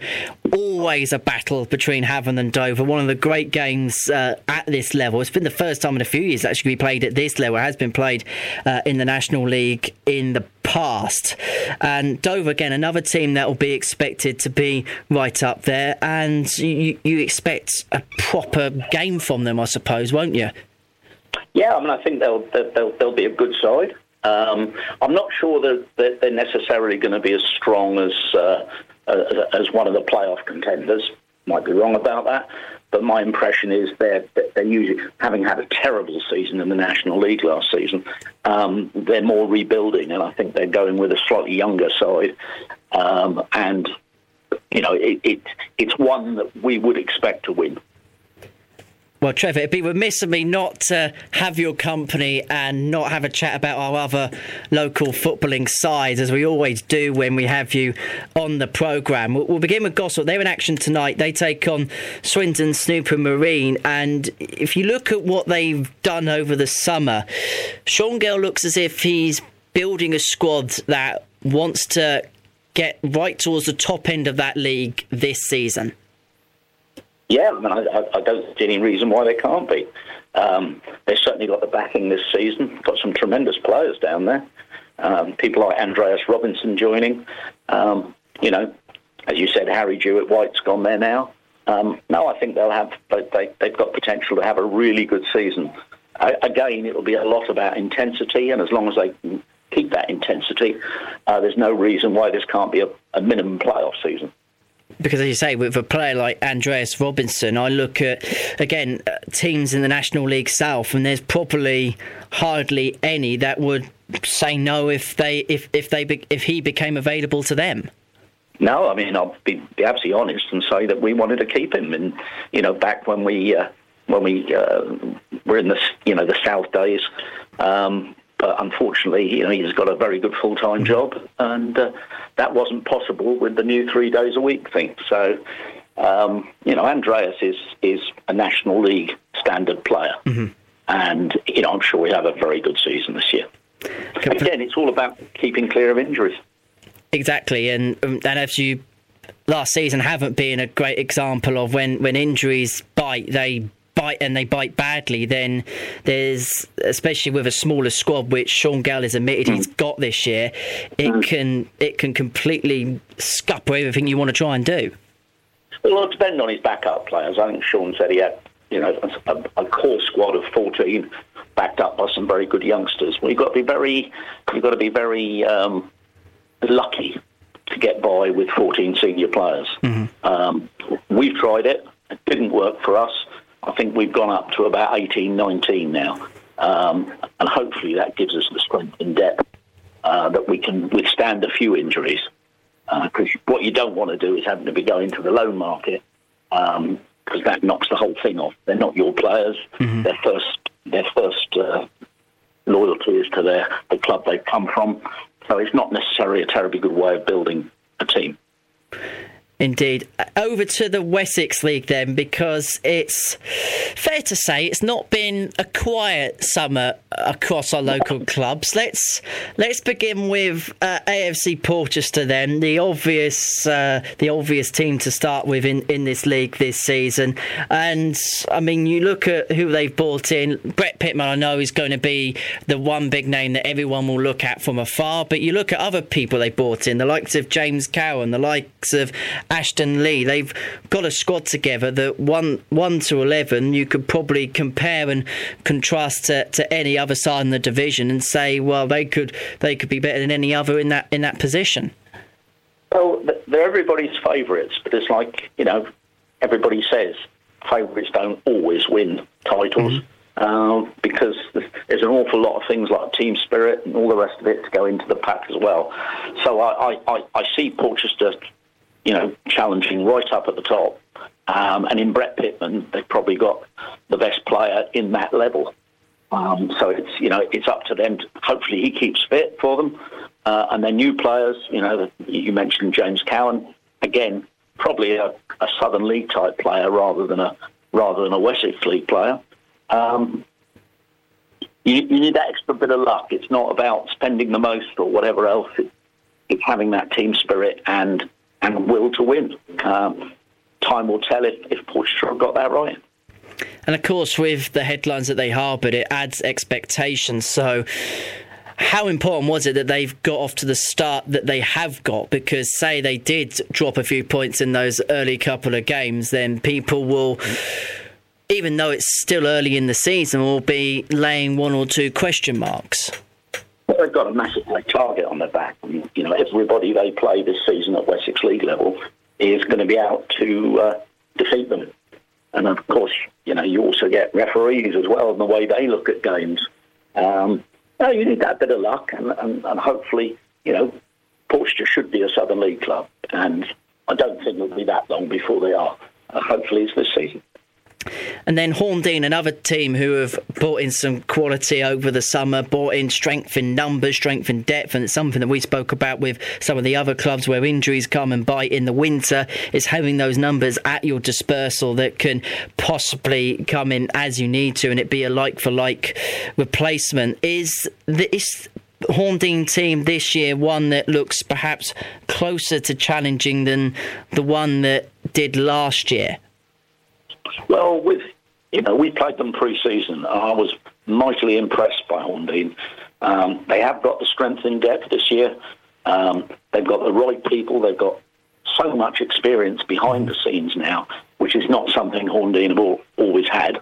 always a battle between Havant and Dover. One of the great games uh, at this level. It's been the first time in a few years actually we played at this level. It has been played uh, in the National League in the past. And Dover, again, another team that will be expected to be right up there. And you, you expect a proper game from them, I suppose, won't you? Yeah, I mean, I think they'll they'll, they'll be a good side. Um, I'm not sure that, that they're necessarily going to be as strong as, uh, as one of the playoff contenders. Might be wrong about that, but my impression is they're they're usually having had a terrible season in the National League last season. Um, they're more rebuilding, and I think they're going with a slightly younger side. Um, and you know, it, it, it's one that we would expect to win. Well, Trevor, it'd be remiss of me not to have your company and not have a chat about our other local footballing sides, as we always do when we have you on the programme. We'll, begin with Gosport. They're in action tonight. They take on Swindon Supermarine. And if you look at what they've done over the summer, Sean Gale looks as if he's building a squad that wants to get right towards the top end of that league this season. Yeah, I, mean, I, I, don't see any reason why they can't be. Um, they've certainly got the backing this season. Got some tremendous players down there. Um, people like Andreas Robinson joining. Um, you know, as you said, Harry Jewitt-White's gone there now. Um, no, I think they'll have. They, they've got potential to have a really good season. I, again, it'll be a lot about intensity, and as long as they can keep that intensity, uh, there's no reason why this can't be a, a minimum playoff season because as you say, with a player like Andreas Robinson, I look at again uh, teams in the National League South, and there's probably hardly any that would say no if they if if they if he became available to them. No, I mean I'll be, be absolutely honest and say that we wanted to keep him, and you know back when we uh, when we uh, were in the you know the South days. Um, but unfortunately, you know, he's got a very good full time mm-hmm. job, and uh, that wasn't possible with the new three days a week thing. So, um, you know, Andreas is is a National League standard player, mm-hmm. and you know, I'm sure we have a very good season this year. Again, it's all about keeping clear of injuries. Exactly, and um, and as you last season haven't been a great example of when when injuries bite, they bite and they bite badly, then there's, especially with a smaller squad, which Sean Gale has admitted he's got this year, it mm. can it can completely scupper everything you want to try and do. Well, it depends on his backup players. I think Sean said he had, you know, a, a core squad of 14 backed up by some very good youngsters. Well, you've got to be very, you've got to be very um, lucky to get by with 14 senior players. Mm-hmm. Um, we've tried it; it didn't work for us. I think we've gone up to about 18, 19 now. Um, and hopefully that gives us the strength and depth uh, that we can withstand a few injuries. Because uh, what you don't want to do is having to be going to the loan market because um, that knocks the whole thing off. They're not your players. Mm-hmm. Their first, their first uh, loyalty is to their the club they've come from. So it's not necessarily a terribly good way of building a team. Indeed. Over to the Wessex League then, because it's fair to say it's not been a quiet summer across our local clubs. Let's let's begin with uh, AFC Portchester then, the obvious uh, the obvious team to start with in, in this league this season. And I mean, you look at who they've brought in. Brett Pitman, I know, is going to be the one big name that everyone will look at from afar. But you look at other people they brought in, the likes of James Cowan, the likes of Ashton Lee. They've got a squad together that one one to eleven you could probably compare and contrast to, to any other side in the division and say, well, they could they could be better than any other in that in that position. Well, they're everybody's favourites, but it's like you know, everybody says favourites don't always win titles. Mm-hmm. Uh, because there's an awful lot of things like team spirit and all the rest of it to go into the pack as well. So I, I, I see Portchester you know, challenging right up at the top. Um, and in Brett Pitman, they've probably got the best player in that level. Um, so it's you know it's up to them. To, hopefully he keeps fit for them, uh, and then new players. You know you mentioned James Cowan again, probably a, a, Southern League type player rather than a rather than a Wessex League player. Um, you, you, need that extra bit of luck. It's not about spending the most or whatever else. It, it's having that team spirit and and will to win. Um, time will tell if, if Portugal got that right. And of course, with the headlines that they harboured, it adds expectations. So, how important was it that they've got off to the start that they have got? Because, say, they did drop a few points in those early couple of games, then people will, even though it's still early in the season, will be laying one or two question marks. Well, they've got a massive target on their back. And, You know, everybody they play this season at Wessex League level is going to be out to uh, defeat them. And of course, you know, you also get referees as well and the way they look at games. Um, no, you need that bit of luck, and, and, and hopefully, you know, Portchester should be a Southern League club, and I don't think it'll be that long before they are. Uh, hopefully, it's this season. And then Horndean, another team who have brought in some quality over the summer, brought in strength in numbers, strength in depth, and it's something that we spoke about with some of the other clubs where injuries come and bite in the winter, is having those numbers at your dispersal that can possibly come in as you need to and it be a like for like replacement. Is this Horndean team this year one that looks perhaps closer to challenging than the one that did last year? Well, with you know, we played them pre-season. I was mightily impressed by Horndean. Um, they have got the strength in depth this year. Um, they've got the right people. They've got so much experience behind the scenes now, which is not something Horndean have always had.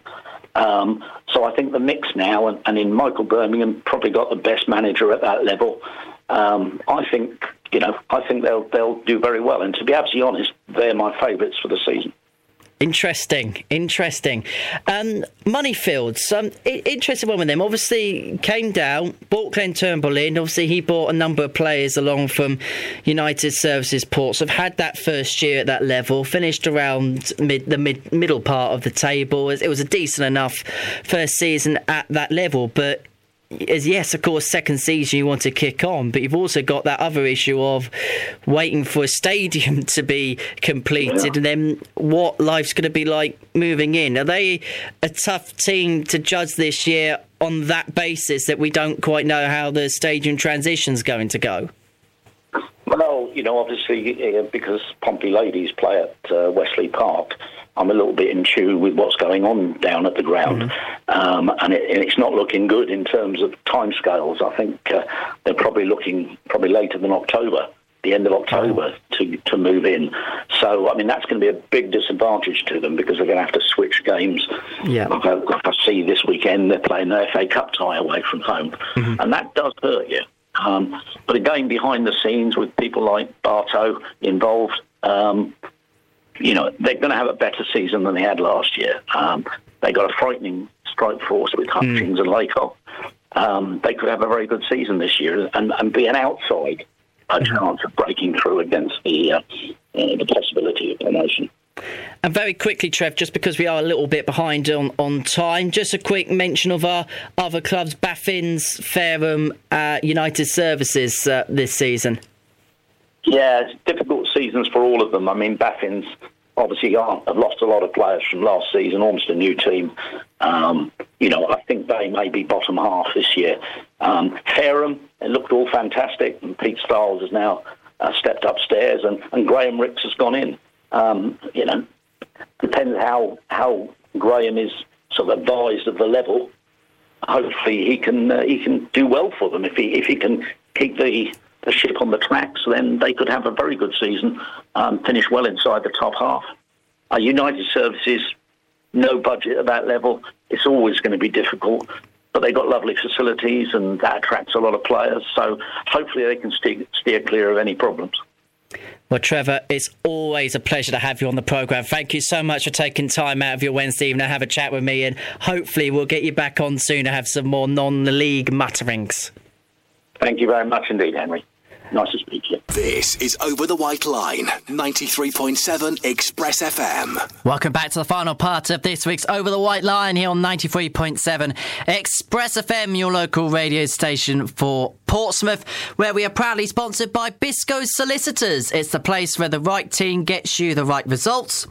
Um, so I think the mix now, and, and, in Michael Birmingham, probably got the best manager at that level. Um, I think you know, I think they'll they'll do very well. And to be absolutely honest, they're my favourites for the season. Interesting, interesting. Um, Moneyfields, um, interesting one with them. Obviously, came down, bought Glenn Turnbull in. Obviously, he brought a number of players along from United Services Ports. Have had that first year at that level, finished around mid, the mid, middle part of the table. It was a decent enough first season at that level, but is yes, of course, second season you want to kick on, but you've also got that other issue of waiting for a stadium to be completed, yeah. and then what life's going to be like moving in. Are they a tough team to judge this year on that basis that we don't quite know how the stadium transition's going to go? Well, you know, obviously, uh, because Pompey Ladies play at uh, Westleigh Park, I'm a little bit in tune with what's going on down at the ground, mm-hmm. um, and, it, and, it's not looking good in terms of timescales. I think uh, they're probably looking probably later than October, the end of October, oh. to to move in. So I mean that's going to be a big disadvantage to them because they're going to have to switch games. Yeah, like I, like I see this weekend they're playing the FA Cup tie away from home, mm-hmm. and that does hurt you. Um, but again, behind the scenes with people like Bartow involved, um, you know, they're going to have a better season than they had last year. Um, they got a frightening strike force with Hutchings mm. and Laycock. Um, they could have a very good season this year and, and be an outside a hmm. chance of breaking through against the uh, uh, the possibility of promotion. And very quickly, Trev, just because we are a little bit behind on, on time, just a quick mention of our other clubs, Baffins, Fareham, uh, United Services uh, this season. Yeah, difficult seasons for all of them. I mean, Baffins obviously aren't, have lost a lot of players from last season, almost a new team. Um, you know, I think they may be bottom half this year. Um, Fareham, it looked all fantastic, and Pete Stiles has now uh, stepped upstairs, and, and Graham Ricks has gone in. Um, you know, depends how how Graham is sort of advised of the level. Hopefully, he can uh, he can do well for them if he if he can keep the the ship on the tracks, then they could have a very good season, um, finish well inside the top half. Uh, United Services, no budget at that level. It's always going to be difficult, but they've got lovely facilities and that attracts a lot of players. So hopefully they can steer, steer clear of any problems. Well, Trevor, it's always a pleasure to have you on the programme. Thank you so much for taking time out of your Wednesday evening to have a chat with me, and hopefully we'll get you back on soon to have some more non-league mutterings. Thank you very much indeed, Henry. Nice to speak to you. This is Over the White Line, 93.7 Express FM. Welcome back to the final part of this week's Over the White Line here on 93.7 Express FM, your local radio station for Portsmouth, where we are proudly sponsored by Biscoes Solicitors. It's the place where the right team gets you the right results.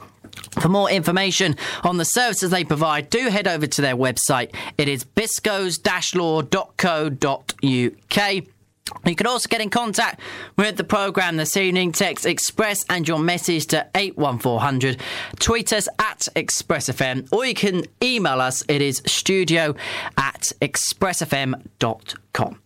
For more information on the services they provide, do head over to their website. It is biscoes-law.co.uk. You can also get in contact with the programme this evening. Text Express and your message to 81400. Tweet us at ExpressFM or you can email us. It is studio at expressfm.com.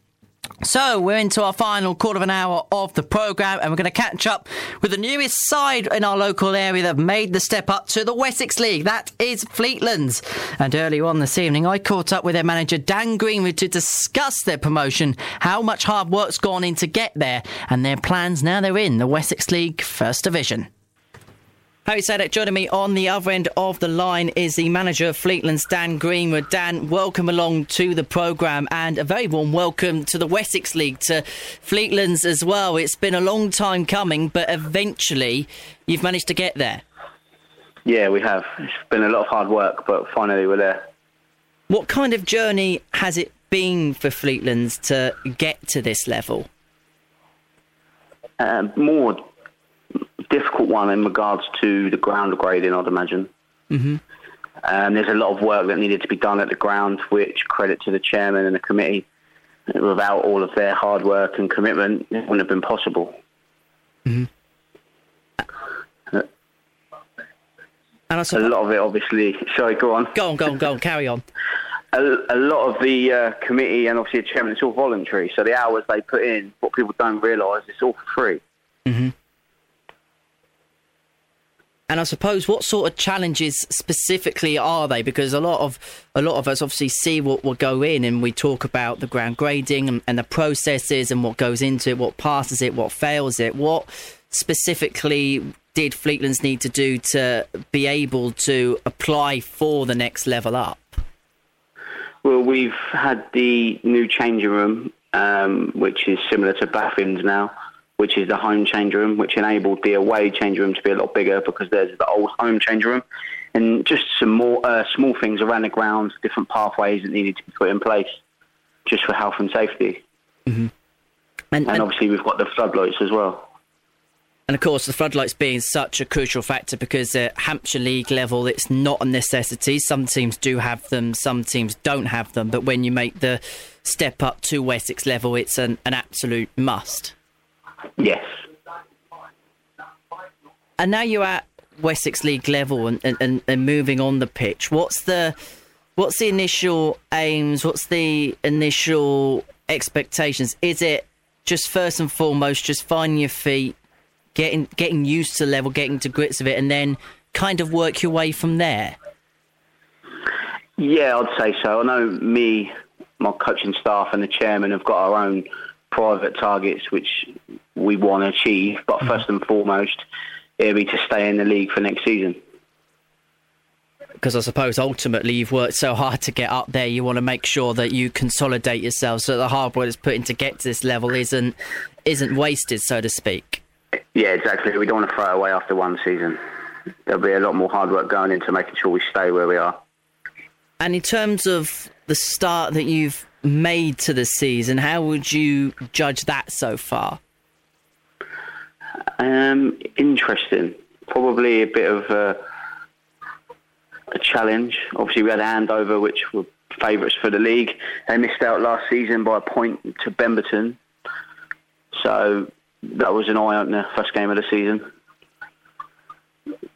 So we're into our final quarter of an hour of the programme and we're going to catch up with the newest side in our local area that have made the step up to the Wessex League. That is Fleetlands. And earlier on this evening I caught up with their manager Dan Greenwood to discuss their promotion, how much hard work's gone in to get there and their plans now they're in the Wessex League First Division. Harry Sadek joining me on the other end of the line is the manager of Fleetlands, Dan Greenwood. Dan, welcome along to the programme and a very warm welcome to the Wessex League, to Fleetlands as well. It's been a long time coming, but eventually you've managed to get there. Yeah, we have. It's been a lot of hard work, but finally we're there. What kind of journey has it been for Fleetlands to get to this level? Um, more difficult one in regards to the ground grading, I'd imagine. Mm-hmm. Um, there's a lot of work that needed to be done at the ground, which credit to the chairman and the committee. Without all of their hard work and commitment, it wouldn't have been possible. Mm-hmm. And And A lot of it, obviously. Sorry, go on. go on, go on, go on, carry on. a, a lot of the uh, committee and obviously the chairman, it's all voluntary. So the hours they put in, what people don't realise, it's all for free. And I suppose what sort of challenges specifically are they? Because a lot of a lot of us obviously see what will go in, and we talk about the ground grading and, and the processes and what goes into it, what passes it, what fails it. What specifically did Fleetlands need to do to be able to apply for the next level up? Well, we've had the new changing room, um, which is similar to Baffin's now, which is the home change room, which enabled the away change room to be a lot bigger because there's the old home change room. And just some more uh, small things around the grounds, different pathways that needed to be put in place just for health and safety. And, And and, obviously, we've got the floodlights as well. and of course, the floodlights being such a crucial factor because at Hampshire League level, it's not a necessity. Some teams do have them, some teams don't have them. But when you make the step up to Wessex level, it's an, an absolute must. Yes. And now you're at Wessex League level and, and, and, moving on the pitch. What's the what's the initial aims? What's the initial expectations? Is it just first and foremost just finding your feet, getting getting used to level, getting to grips with it, and then kind of work your way from there? Yeah, I'd say so. I know me, my coaching staff, and the chairman have got our own private targets which we want to achieve. But mm-hmm. first and foremost, it'll be to stay in the league for next season. because I suppose ultimately you've worked so hard to get up there. You want to make sure that you consolidate yourself so the hard work that's put in to get to this level isn't isn't wasted, so to speak. Yeah, exactly. We don't want to throw it away after one season. There'll be a lot more hard work going into making sure we stay where we are. And in terms of the start that you've made to the season, how would you judge that so far? Um, interesting. Probably a bit of a, a challenge. Obviously, we had a Andover, which were favourites for the league. They missed out last season by a point to Bemerton. So that was an eye opener, first game of the season.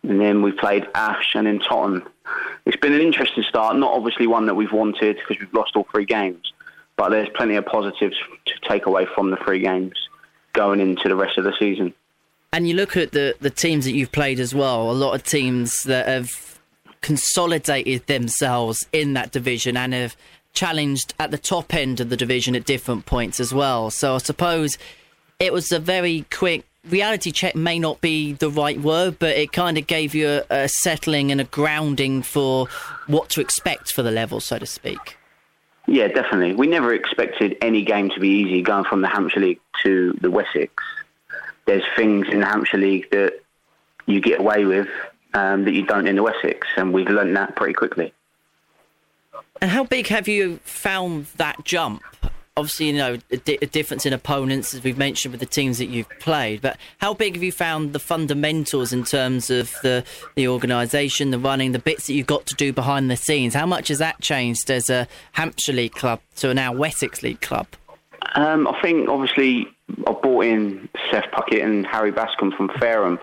And then we played Ash and then Totton. It's been an interesting start, not obviously one that we've wanted because we've lost all three games, but there's plenty of positives to take away from the three games going into the rest of the season. And you look at the, the teams that you've played as well, a lot of teams that have consolidated themselves in that division and have challenged at the top end of the division at different points as well. So I suppose it was a very quick reality check may not be the right word, but it kind of gave you a, a settling and a grounding for what to expect for the level, so to speak. Yeah, definitely. We never expected any game to be easy going from the Hampshire League to the Wessex. There's things in the Hampshire League that you get away with um, that you don't in the Wessex, and we've learnt that pretty quickly. And how big have you found that jump? Obviously, you know, a, di- a difference in opponents, as we've mentioned with the teams that you've played, but how big have you found the fundamentals in terms of the, the organisation, the running, the bits that you've got to do behind the scenes? How much has that changed as a Hampshire League club to a now Wessex League club? Um, I think obviously I brought in Seth Puckett and Harry Bascom from Fareham,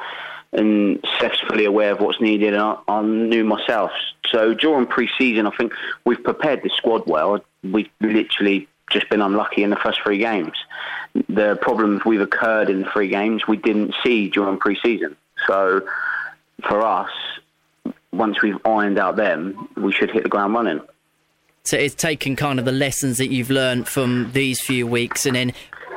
and Seth's fully aware of what's needed, and I, I knew myself. So during pre-season, I think we've prepared the squad well. We've literally just been unlucky in the first three games. The problems we've occurred in the three games we didn't see during pre-season. So for us, once we've ironed out them, we should hit the ground running. So it's taken kind of the lessons that you've learned from these few weeks and then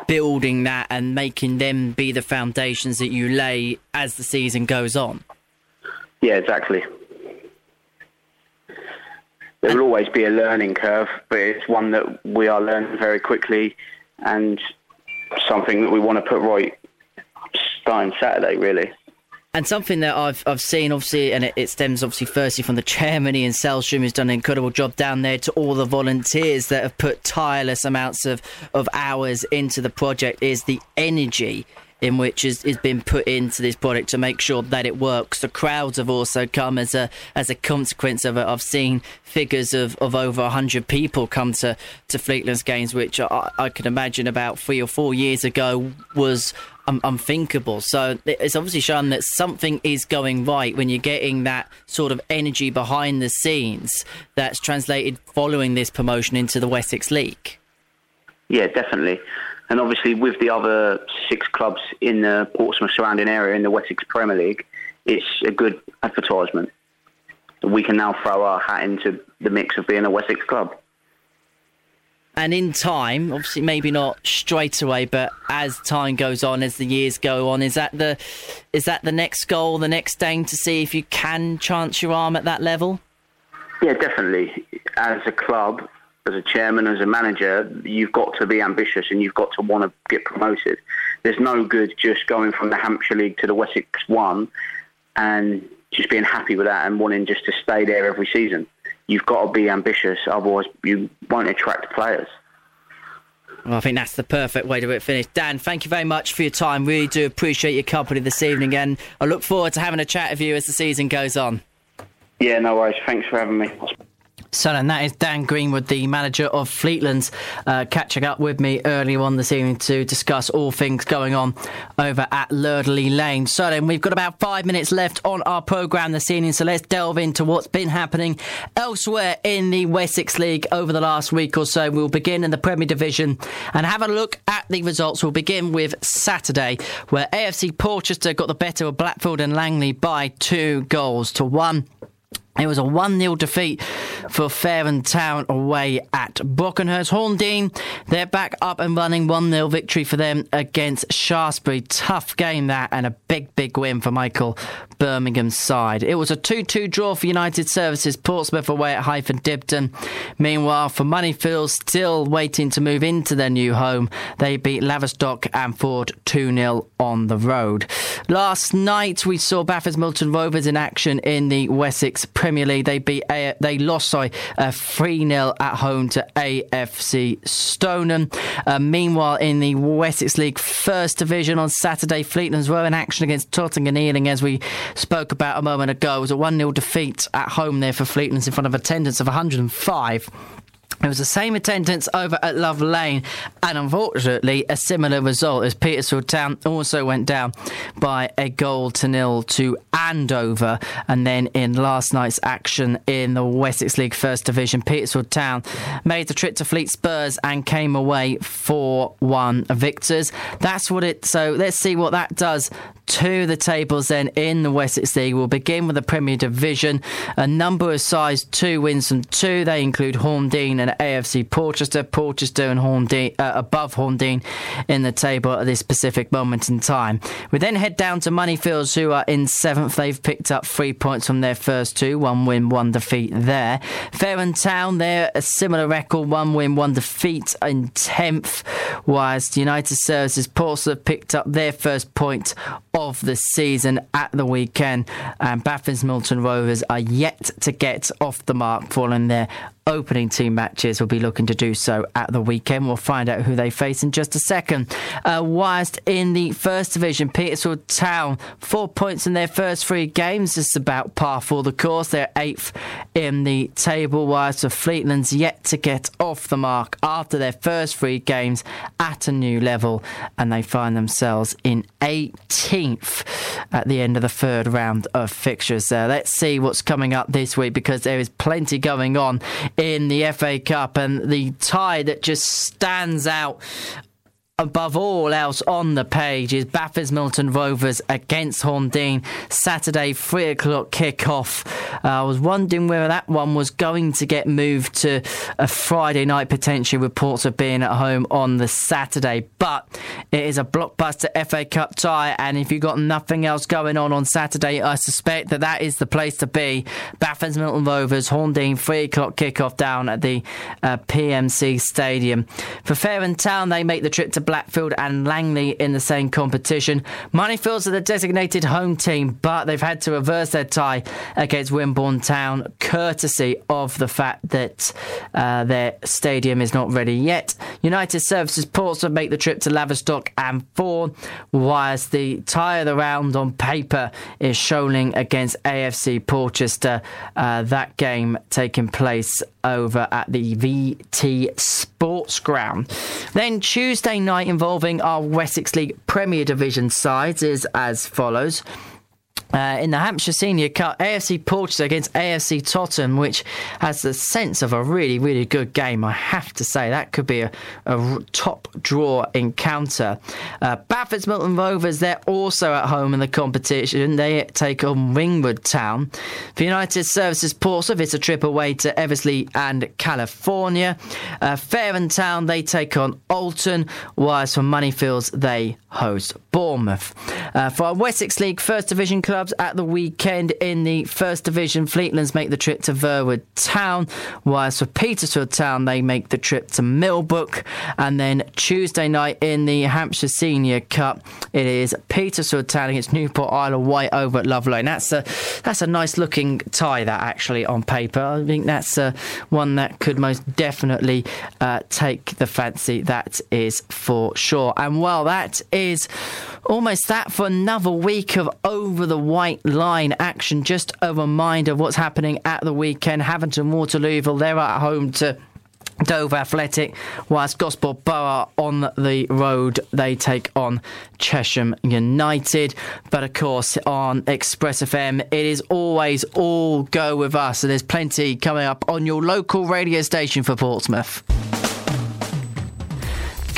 building that and making them be the foundations that you lay as the season goes on. Yeah, exactly. There will always be a learning curve, but it's one that we are learning very quickly and something that we want to put right starting Saturday, really. And something that I've I've seen, obviously, and it, it stems obviously firstly from the chairman Ian Selstrom, who's done an incredible job down there, to all the volunteers that have put tireless amounts of, of hours into the project, is the energy in which is, is been put into this project to make sure that it works. The crowds have also come as a as a consequence of it. I've seen figures of, of over hundred people come to, to Fleetlands games, which I, I can imagine about three or four years ago was um, unthinkable. So it's obviously shown that something is going right when you're getting that sort of energy behind the scenes that's translated following this promotion into the Wessex League. Yeah, definitely. And obviously, with the other six clubs in the Portsmouth surrounding area in the Wessex Premier League, it's a good advertisement. We can now throw our hat into the mix of being a Wessex club. And in time, obviously, maybe not straight away, but as time goes on, as the years go on, is that the is that the next goal, the next aim to see if you can chance your arm at that level? Yeah, definitely. As a club, as a chairman, as a manager, you've got to be ambitious and you've got to want to get promoted. There's no good just going from the Hampshire League to the Wessex One and just being happy with that and wanting just to stay there every season. You've got to be ambitious, otherwise you won't attract players. Well, I think that's the perfect way to finish. Dan, thank you very much for your time. Really do appreciate your company this evening, and I look forward to having a chat with you as the season goes on. Yeah, no worries. Thanks for having me. So, and that is Dan Greenwood, the manager of Fleetlands, uh, catching up with me earlier on this evening to discuss all things going on over at Lederle Lane. So, then we've got about five minutes left on our programme this evening, so let's delve into what's been happening elsewhere in the Wessex League over the last week or so. We'll begin in the Premier Division and have a look at the results. We'll begin with Saturday, where AFC Portchester got the better of Blackfield and Langley by two goals to one. It was a 1 0 defeat for Fareham Town away at Brockenhurst. Horndean, they're back up and running 1 0 victory for them against Shaftesbury. Tough game that, and a big, big win for Michael Birmingham's side. It was a 2 2 draw for United Services Portsmouth away at Hythe and Dibden. Meanwhile, for Moneyfield, still waiting to move into their new home, they beat Laverstock and Ford 2 0 on the road. Last night, we saw Baffins Milton Rovers in action in the Wessex Premier League. They beat a- they lost sorry three 0 at home to AFC Stoneham. Uh, meanwhile, in the Wessex League First Division on Saturday, Fleetlands were in action against Totton and Eling, as we spoke about a moment ago. It was a one 0 defeat at home there for Fleetlands in front of attendance of 105. It was the same attendance over at Love Lane, and unfortunately, a similar result as Petersfield Town also went down by a goal to nil to Andover. And then in last night's action in the Wessex League First Division, Petersfield Town made the trip to Fleet Spurs and came away 4 1 victors. That's what it. So let's see what that does to the tables then in the Wessex League. We'll begin with the Premier Division. A number of sides, two wins from two. They include Horndean and AFC Portchester. Portchester and Horndean uh, above Horndean in the table at this specific moment in time. We then head down to Moneyfields, who are in seventh. They've picked up three points from their first two, one win, one defeat there. Fareham Town, they're a similar record, one win, one defeat in tenth. Whilst United Services Portsmouth picked up their first point of the season at the weekend. And Baffin's Milton Rovers are yet to get off the mark following their opening team matches will be looking to do so at the weekend. We'll find out who they face in just a second. Uh, whilst in the first division, Petersfield Town, four points in their first three games. Is about par for the course. They're eighth in the table, whilst the Fleetlands yet to get off the mark after their first three games at a new level, and they find themselves in 18th at the end of the third round of fixtures. Uh, let's see what's coming up this week because there is plenty going on in the FA Cup and the tie that just stands out above all else on the page is Baffins Milton Rovers against Horndean Saturday three o'clock kickoff. Uh, I was wondering whether that one was going to get moved to a Friday night potentially with of being at home on the Saturday, but it is a blockbuster FA Cup tie, and if you've got nothing else going on on Saturday, I suspect that that is the place to be. Baffins Milton Rovers Horndean three o'clock kickoff down at the uh, PMC Stadium. For Fareham Town, they make the trip to Blackfield and Langley in the same competition. Moneyfields are the designated home team, but they've had to reverse their tie against Wimborne Town, courtesy of the fact that uh, their stadium is not ready yet. United Services Portsmouth make the trip to Laverstock and Ford, whilst the tie of the round on paper is Sholing against AFC Portchester. Uh, that game taking place over at the VT Sports Ground. Then Tuesday night involving our Wessex League Premier Division sides is as follows. Uh, in the Hampshire Senior Cup, AFC Portsmouth against AFC Totton, which has the sense of a really, really good game. I have to say that could be a, a top draw encounter. Uh, Milton Rovers, they're also at home in the competition. They take on Ringwood Town. For United Services Portsmouth, it's a trip away to Eversley and California. Uh, and Town, they take on Alton, whilst for Moneyfields, they host Bournemouth. Uh, for our Wessex League First Division clubs at the weekend in the First Division. Fleetlands make the trip to Verwood Town, whilst for Petersfield Town they make the trip to Millbrook. And then Tuesday night in the Hampshire Senior Cup, it is Petersfield Town against Newport Isle of Wight over at Love Lane. That's a that's a nice looking tie. That actually on paper, I think that's uh, one that could most definitely uh, take the fancy. That is for sure. And well, that is almost that for another week of over the white line action. Just a reminder of what's happening at the weekend. Havant and Waterlooville, they're at home to Dover Athletic, whilst Gosport Borough on the road, they take on Chesham United. But of course, on Express FM, it is always all go with us, and there's plenty coming up on your local radio station for Portsmouth.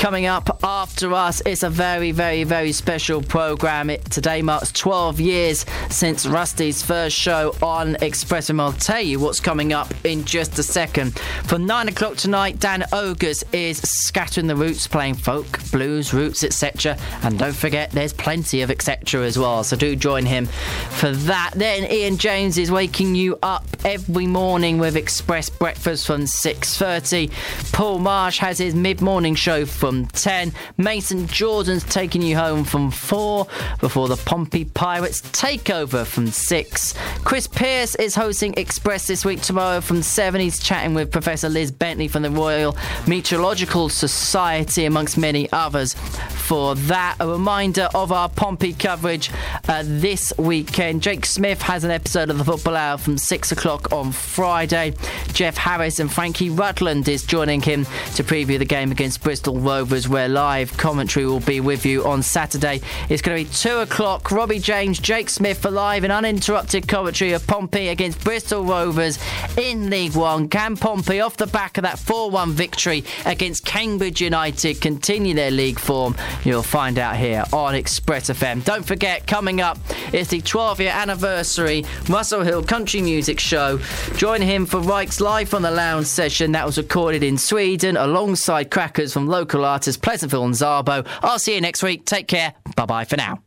Coming up after us, it's a very, very, very special programme. It today marks 12 years since Rusty's first show on Express FM. I'll tell you what's coming up in just a second. For 9 o'clock tonight, Dan Ogres is scattering the roots, playing folk, blues, roots, etc. And don't forget, there's plenty of etc. as well, so do join him for that. Then Ian James is waking you up every morning with Express Breakfast from 6.30. Paul Marsh has his mid-morning show from from 10. Mason Jordan's taking you home from 4 before the Pompey Pirates take over from 6. Chris Pierce is hosting Express this week tomorrow from 7. He's chatting with Professor Liz Bentley from the Royal Meteorological Society, amongst many others. For that, a reminder of our Pompey coverage uh, this weekend. Jake Smith has an episode of the Football Hour from 6 o'clock on Friday. Jeff Harris and Frankie Rutland is joining him to preview the game against Bristol Rovers Rovers, where live commentary will be with you on Saturday. It's going to be 2 o'clock. Robbie James, Jake Smith for live and uninterrupted commentary of Pompey against Bristol Rovers in League One. Can Pompey, off the back of that 4 1 victory against Cambridge United, continue their league form? You'll find out here on Express FM. Don't forget, coming up, it's the 12 year anniversary Russell Hill Country Music Show. Join him for Reich's Live on the Lounge session that was recorded in Sweden alongside crackers from local artists Pleasantville and Zarbo. I'll see you next week. Take care. Bye bye for now.